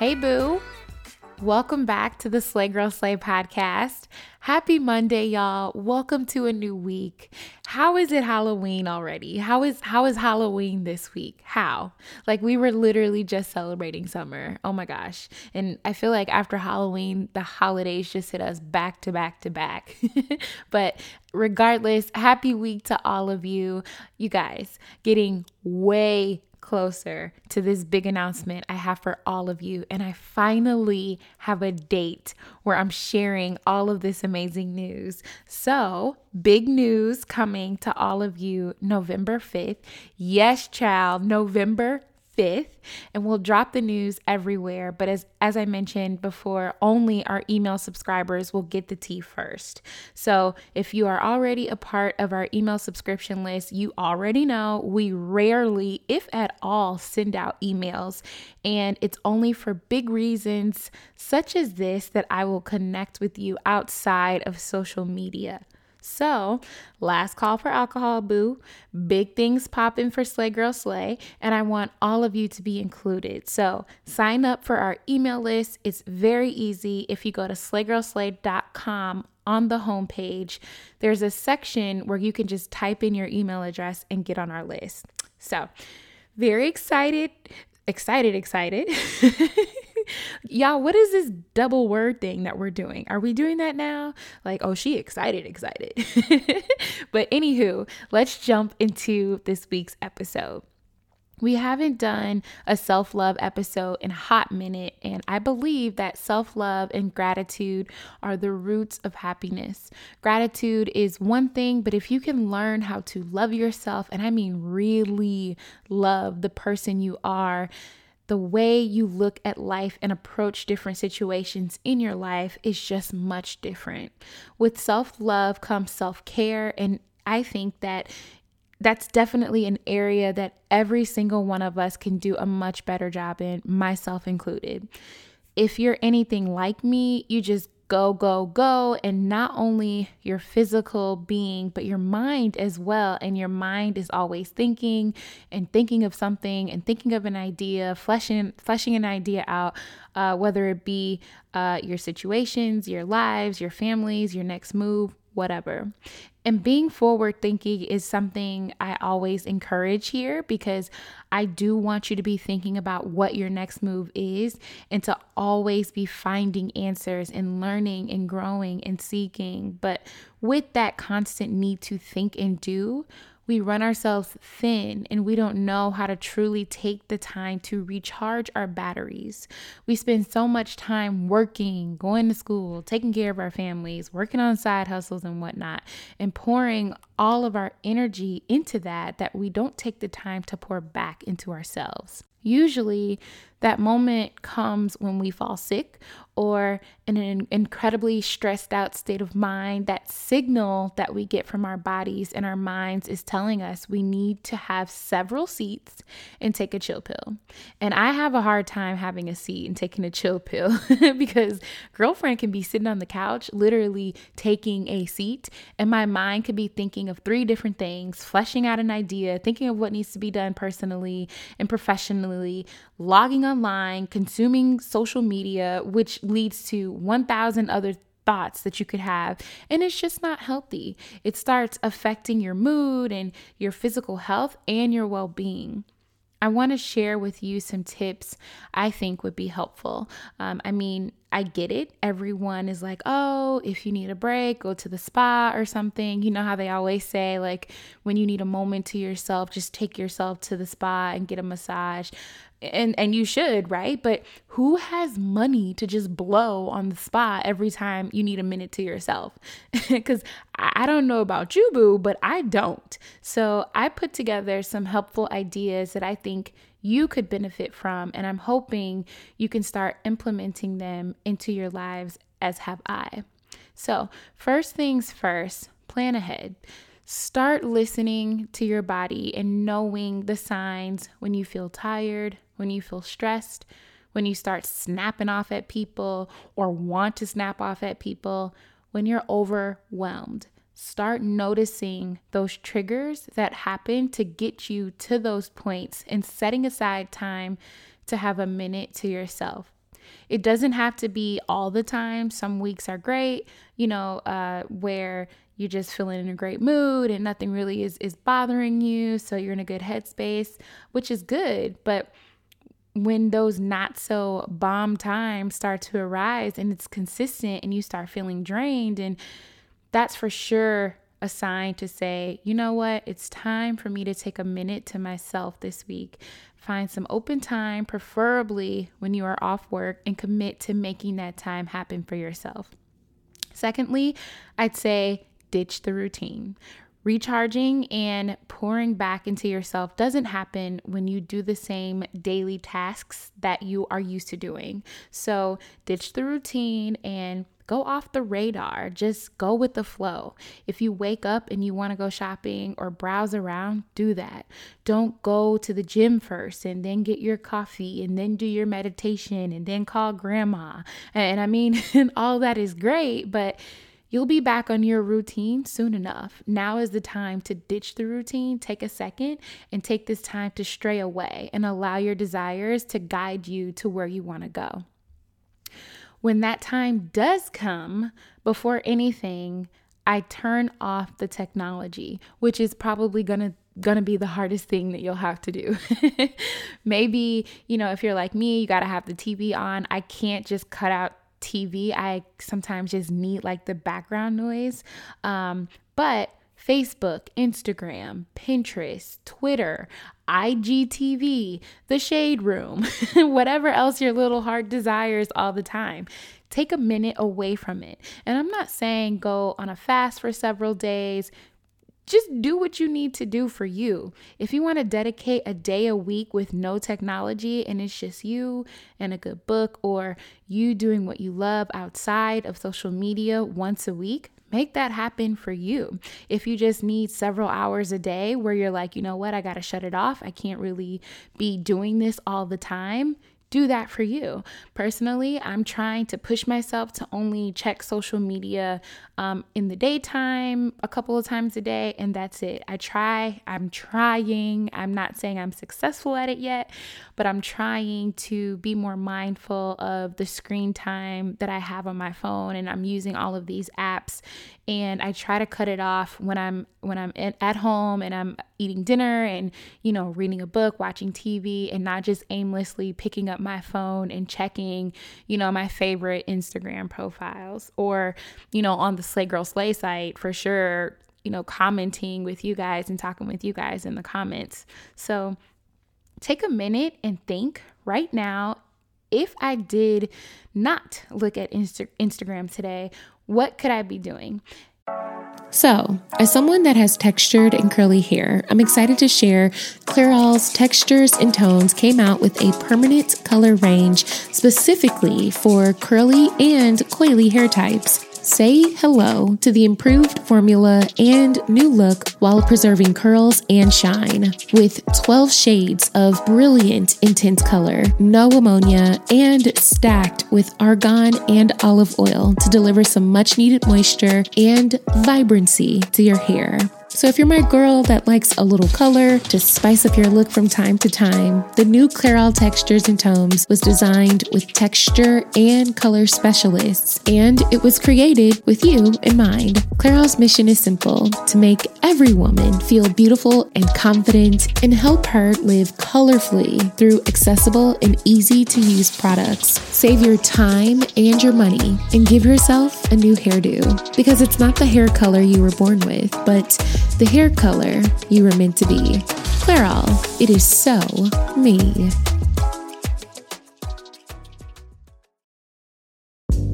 Hey, boo. Welcome back to the Slay Girl Slay podcast. Happy Monday, y'all. Welcome to a new week. How is it Halloween already? How is how is Halloween this week? How? Like we were literally just celebrating summer. Oh my gosh. And I feel like after Halloween, the holidays just hit us back to back to back. but regardless, happy week to all of you. You guys getting way closer to this big announcement I have for all of you. And I finally have a date where I'm sharing all of this amazing news. So, big news coming to all of you November 5th. Yes, child, November 5th, and we'll drop the news everywhere. But as, as I mentioned before, only our email subscribers will get the tea first. So if you are already a part of our email subscription list, you already know we rarely, if at all, send out emails. And it's only for big reasons such as this that I will connect with you outside of social media. So, last call for alcohol, boo. Big things popping for Slay Girl Slay, and I want all of you to be included. So, sign up for our email list. It's very easy. If you go to slaygirlslay.com on the homepage, there's a section where you can just type in your email address and get on our list. So, very excited, excited, excited. Y'all, what is this double word thing that we're doing? Are we doing that now? Like, oh, she excited, excited. but anywho, let's jump into this week's episode. We haven't done a self love episode in a hot minute, and I believe that self love and gratitude are the roots of happiness. Gratitude is one thing, but if you can learn how to love yourself, and I mean really love the person you are, the way you look at life and approach different situations in your life is just much different. With self love comes self care. And I think that that's definitely an area that every single one of us can do a much better job in, myself included. If you're anything like me, you just go, go, go. And not only your physical being, but your mind as well. And your mind is always thinking and thinking of something and thinking of an idea, fleshing, fleshing an idea out, uh, whether it be uh, your situations, your lives, your families, your next move, whatever. And being forward thinking is something I always encourage here because I do want you to be thinking about what your next move is and to always be finding answers and learning and growing and seeking. But with that constant need to think and do, we run ourselves thin and we don't know how to truly take the time to recharge our batteries. We spend so much time working, going to school, taking care of our families, working on side hustles and whatnot, and pouring all of our energy into that that we don't take the time to pour back into ourselves. Usually, that moment comes when we fall sick or in an incredibly stressed out state of mind. That signal that we get from our bodies and our minds is telling us we need to have several seats and take a chill pill. And I have a hard time having a seat and taking a chill pill because girlfriend can be sitting on the couch, literally taking a seat, and my mind could be thinking of three different things, fleshing out an idea, thinking of what needs to be done personally and professionally, logging online, consuming social media, which leads to 1,000 other thoughts that you could have. And it's just not healthy. It starts affecting your mood and your physical health and your well being. I want to share with you some tips I think would be helpful. Um, I mean, I get it. Everyone is like, oh, if you need a break, go to the spa or something. You know how they always say, like, when you need a moment to yourself, just take yourself to the spa and get a massage. And and you should, right? But who has money to just blow on the spot every time you need a minute to yourself? Because I don't know about you, boo, but I don't. So I put together some helpful ideas that I think you could benefit from, and I'm hoping you can start implementing them into your lives as have I. So, first things first, plan ahead. Start listening to your body and knowing the signs when you feel tired, when you feel stressed, when you start snapping off at people or want to snap off at people, when you're overwhelmed. Start noticing those triggers that happen to get you to those points and setting aside time to have a minute to yourself. It doesn't have to be all the time. Some weeks are great, you know, uh, where you're just feeling in a great mood and nothing really is is bothering you so you're in a good headspace which is good but when those not so bomb times start to arise and it's consistent and you start feeling drained and that's for sure a sign to say, you know what, it's time for me to take a minute to myself this week. Find some open time, preferably when you are off work, and commit to making that time happen for yourself. Secondly, I'd say ditch the routine. Recharging and pouring back into yourself doesn't happen when you do the same daily tasks that you are used to doing. So, ditch the routine and go off the radar. Just go with the flow. If you wake up and you want to go shopping or browse around, do that. Don't go to the gym first and then get your coffee and then do your meditation and then call grandma. And I mean, all that is great, but You'll be back on your routine soon enough. Now is the time to ditch the routine, take a second, and take this time to stray away and allow your desires to guide you to where you want to go. When that time does come, before anything, I turn off the technology, which is probably going to going to be the hardest thing that you'll have to do. Maybe, you know, if you're like me, you got to have the TV on. I can't just cut out TV. I sometimes just need like the background noise. Um, but Facebook, Instagram, Pinterest, Twitter, IGTV, the shade room, whatever else your little heart desires all the time. Take a minute away from it. And I'm not saying go on a fast for several days just do what you need to do for you. If you want to dedicate a day a week with no technology and it's just you and a good book, or you doing what you love outside of social media once a week, make that happen for you. If you just need several hours a day where you're like, you know what, I got to shut it off, I can't really be doing this all the time, do that for you. Personally, I'm trying to push myself to only check social media um, in the daytime a couple of times a day, and that's it. I try, I'm trying. I'm not saying I'm successful at it yet, but I'm trying to be more mindful of the screen time that I have on my phone, and I'm using all of these apps and I try to cut it off when I'm when I'm at home and I'm eating dinner and you know reading a book, watching TV and not just aimlessly picking up my phone and checking, you know, my favorite Instagram profiles or you know on the Slay Girl Slay site for sure, you know, commenting with you guys and talking with you guys in the comments. So take a minute and think right now if I did not look at Insta- Instagram today, what could I be doing? So, as someone that has textured and curly hair, I'm excited to share Clairol's Textures and Tones came out with a permanent color range specifically for curly and coily hair types. Say hello to the improved formula and new look while preserving curls and shine. With 12 shades of brilliant intense color, no ammonia, and stacked with argan and olive oil to deliver some much needed moisture and vibrancy to your hair. So, if you're my girl that likes a little color to spice up your look from time to time, the new Clairol Textures and Tones was designed with texture and color specialists, and it was created with you in mind. Clairol's mission is simple to make every woman feel beautiful and confident and help her live colorfully through accessible and easy to use products. Save your time and your money and give yourself a new hairdo because it's not the hair color you were born with, but the hair color you were meant to be. Clairol, it is so me.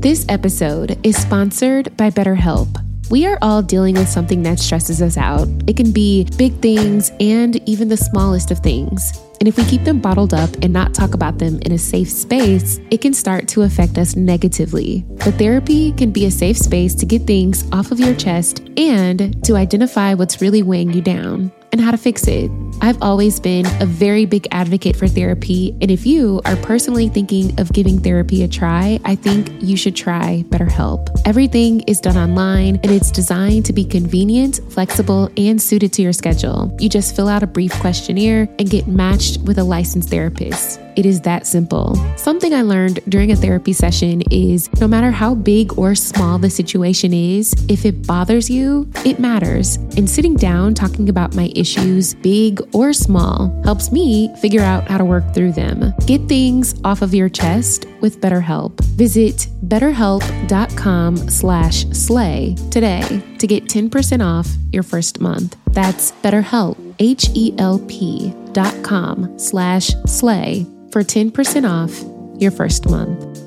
This episode is sponsored by BetterHelp. We are all dealing with something that stresses us out. It can be big things and even the smallest of things. And if we keep them bottled up and not talk about them in a safe space, it can start to affect us negatively. But therapy can be a safe space to get things off of your chest and to identify what's really weighing you down and how to fix it. I've always been a very big advocate for therapy, and if you are personally thinking of giving therapy a try, I think you should try BetterHelp. Everything is done online and it's designed to be convenient, flexible, and suited to your schedule. You just fill out a brief questionnaire and get matched with a licensed therapist. It is that simple. Something I learned during a therapy session is no matter how big or small the situation is, if it bothers you, it matters. And sitting down talking about my issues, big or small, helps me figure out how to work through them. Get things off of your chest with BetterHelp. Visit betterhelp.com slash slay today to get 10% off your first month. That's BetterHelp, H-E-L-P dot com slash slay for 10% off your first month.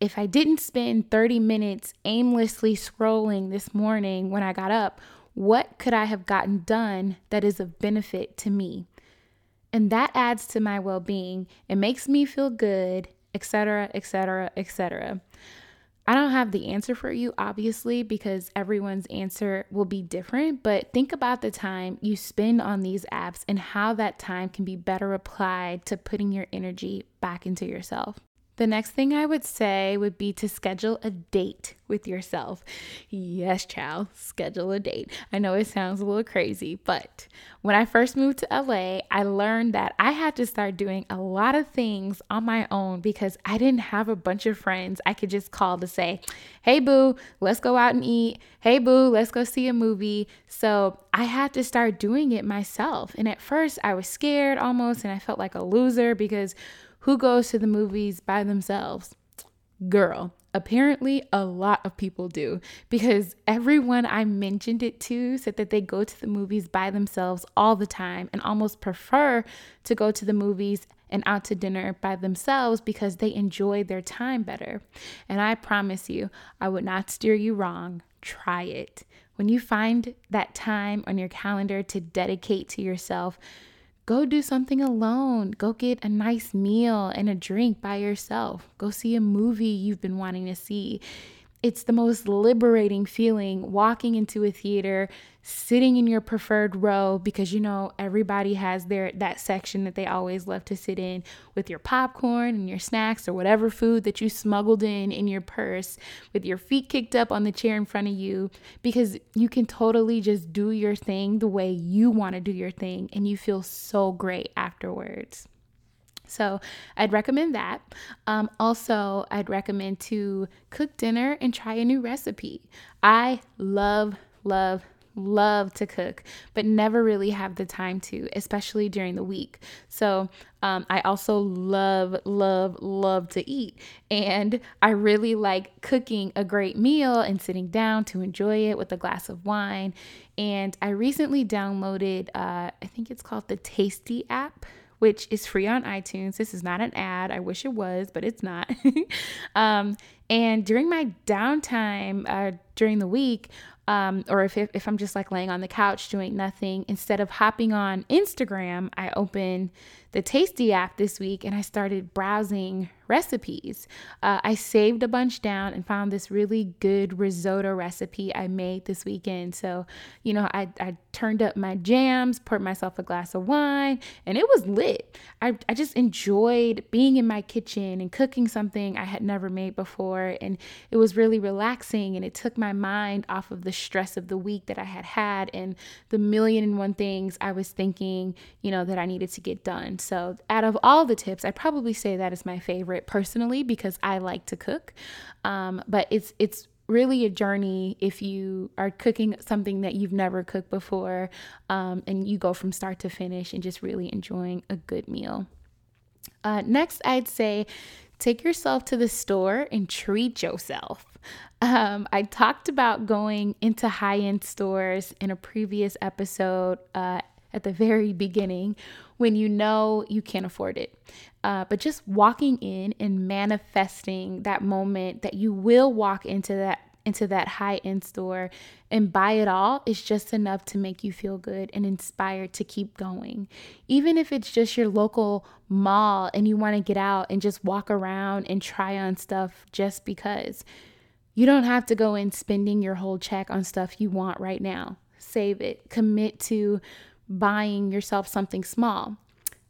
If I didn't spend 30 minutes aimlessly scrolling this morning when I got up, what could I have gotten done that is of benefit to me? And that adds to my well being. It makes me feel good, etc., etc., etc. I don't have the answer for you, obviously, because everyone's answer will be different. But think about the time you spend on these apps and how that time can be better applied to putting your energy back into yourself. The next thing I would say would be to schedule a date with yourself. Yes, child, schedule a date. I know it sounds a little crazy, but when I first moved to LA, I learned that I had to start doing a lot of things on my own because I didn't have a bunch of friends I could just call to say, hey, boo, let's go out and eat. Hey, boo, let's go see a movie. So I had to start doing it myself. And at first, I was scared almost, and I felt like a loser because who goes to the movies by themselves? Girl, apparently a lot of people do because everyone I mentioned it to said that they go to the movies by themselves all the time and almost prefer to go to the movies and out to dinner by themselves because they enjoy their time better. And I promise you, I would not steer you wrong. Try it. When you find that time on your calendar to dedicate to yourself, Go do something alone. Go get a nice meal and a drink by yourself. Go see a movie you've been wanting to see. It's the most liberating feeling walking into a theater, sitting in your preferred row because you know everybody has their that section that they always love to sit in with your popcorn and your snacks or whatever food that you smuggled in in your purse with your feet kicked up on the chair in front of you because you can totally just do your thing the way you want to do your thing and you feel so great afterwards. So I'd recommend that. Um, also, I'd recommend to cook dinner and try a new recipe. I love, love, love to cook, but never really have the time to, especially during the week. So um, I also love, love, love to eat. And I really like cooking a great meal and sitting down to enjoy it with a glass of wine. And I recently downloaded, uh, I think it's called the Tasty app which is free on iTunes. This is not an ad. I wish it was, but it's not. um, and during my downtime uh, during the week, um, or if, if I'm just like laying on the couch doing nothing, instead of hopping on Instagram, I open the Tasty app this week and I started browsing recipes. Uh, I saved a bunch down and found this really good risotto recipe I made this weekend. So, you know, I, I turned up my jams, poured myself a glass of wine, and it was lit. I, I just enjoyed being in my kitchen and cooking something I had never made before. And it was really relaxing and it took my mind off of the stress of the week that I had had and the million and one things I was thinking, you know, that I needed to get done. So, out of all the tips, I probably say that is my favorite personally because I like to cook. Um, but it's it's really a journey if you are cooking something that you've never cooked before um, and you go from start to finish and just really enjoying a good meal. Uh, next, I'd say take yourself to the store and treat yourself. Um, I talked about going into high end stores in a previous episode uh, at the very beginning, when you know you can't afford it. Uh, but just walking in and manifesting that moment that you will walk into that into that high end store and buy it all is just enough to make you feel good and inspired to keep going. Even if it's just your local mall and you want to get out and just walk around and try on stuff just because. You don't have to go in spending your whole check on stuff you want right now. Save it. Commit to buying yourself something small.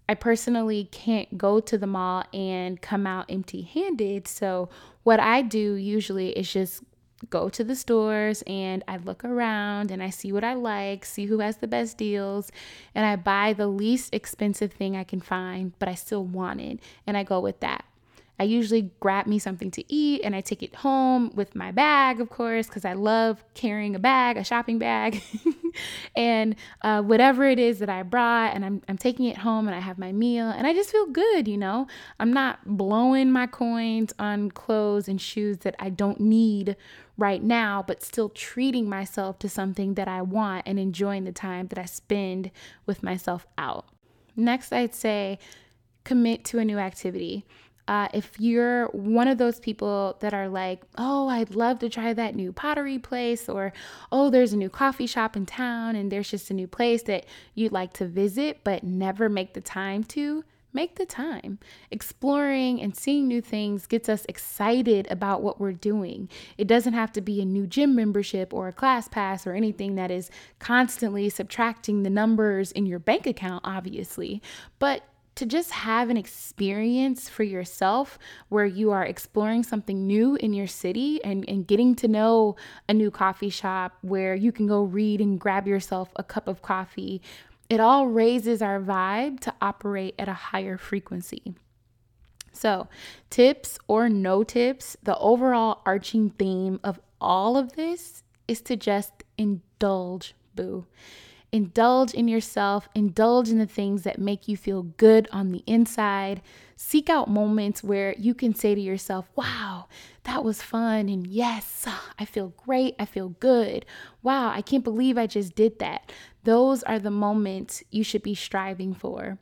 I personally can't go to the mall and come out empty handed. So, what I do usually is just go to the stores and I look around and I see what I like, see who has the best deals, and I buy the least expensive thing I can find, but I still want it, and I go with that. I usually grab me something to eat and I take it home with my bag, of course, because I love carrying a bag, a shopping bag, and uh, whatever it is that I brought, and I'm, I'm taking it home and I have my meal, and I just feel good, you know? I'm not blowing my coins on clothes and shoes that I don't need right now, but still treating myself to something that I want and enjoying the time that I spend with myself out. Next, I'd say commit to a new activity. Uh, if you're one of those people that are like, oh, I'd love to try that new pottery place, or oh, there's a new coffee shop in town and there's just a new place that you'd like to visit but never make the time to, make the time. Exploring and seeing new things gets us excited about what we're doing. It doesn't have to be a new gym membership or a class pass or anything that is constantly subtracting the numbers in your bank account, obviously, but to just have an experience for yourself where you are exploring something new in your city and, and getting to know a new coffee shop where you can go read and grab yourself a cup of coffee. It all raises our vibe to operate at a higher frequency. So, tips or no tips, the overall arching theme of all of this is to just indulge, boo. Indulge in yourself, indulge in the things that make you feel good on the inside. Seek out moments where you can say to yourself, Wow, that was fun. And yes, I feel great. I feel good. Wow, I can't believe I just did that. Those are the moments you should be striving for.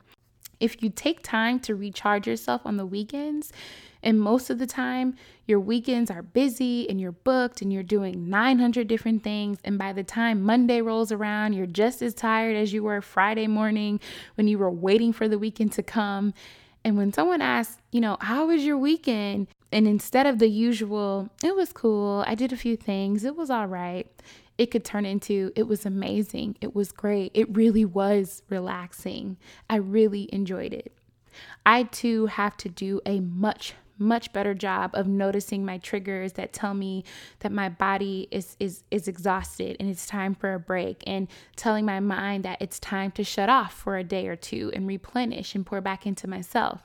If you take time to recharge yourself on the weekends, and most of the time, your weekends are busy and you're booked and you're doing 900 different things. And by the time Monday rolls around, you're just as tired as you were Friday morning when you were waiting for the weekend to come. And when someone asks, you know, how was your weekend? And instead of the usual, it was cool, I did a few things, it was all right, it could turn into, it was amazing, it was great, it really was relaxing. I really enjoyed it. I too have to do a much much better job of noticing my triggers that tell me that my body is is is exhausted and it's time for a break and telling my mind that it's time to shut off for a day or two and replenish and pour back into myself.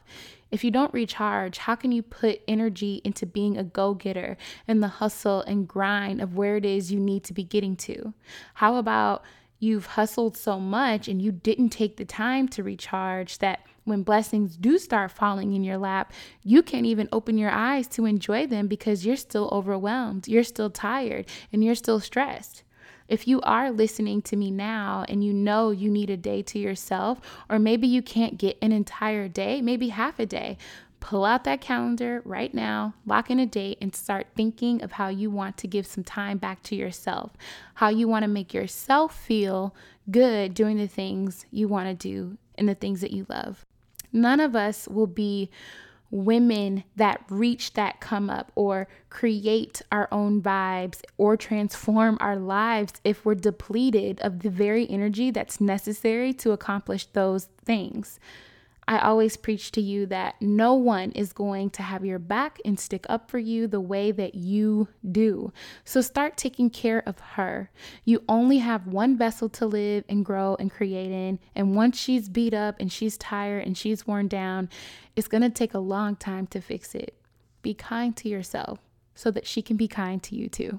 If you don't recharge, how can you put energy into being a go getter and the hustle and grind of where it is you need to be getting to? How about you've hustled so much and you didn't take the time to recharge that when blessings do start falling in your lap, you can't even open your eyes to enjoy them because you're still overwhelmed, you're still tired, and you're still stressed. If you are listening to me now and you know you need a day to yourself, or maybe you can't get an entire day, maybe half a day, pull out that calendar right now, lock in a date, and start thinking of how you want to give some time back to yourself, how you want to make yourself feel good doing the things you want to do and the things that you love. None of us will be women that reach that come up or create our own vibes or transform our lives if we're depleted of the very energy that's necessary to accomplish those things. I always preach to you that no one is going to have your back and stick up for you the way that you do. So start taking care of her. You only have one vessel to live and grow and create in. And once she's beat up and she's tired and she's worn down, it's going to take a long time to fix it. Be kind to yourself so that she can be kind to you too.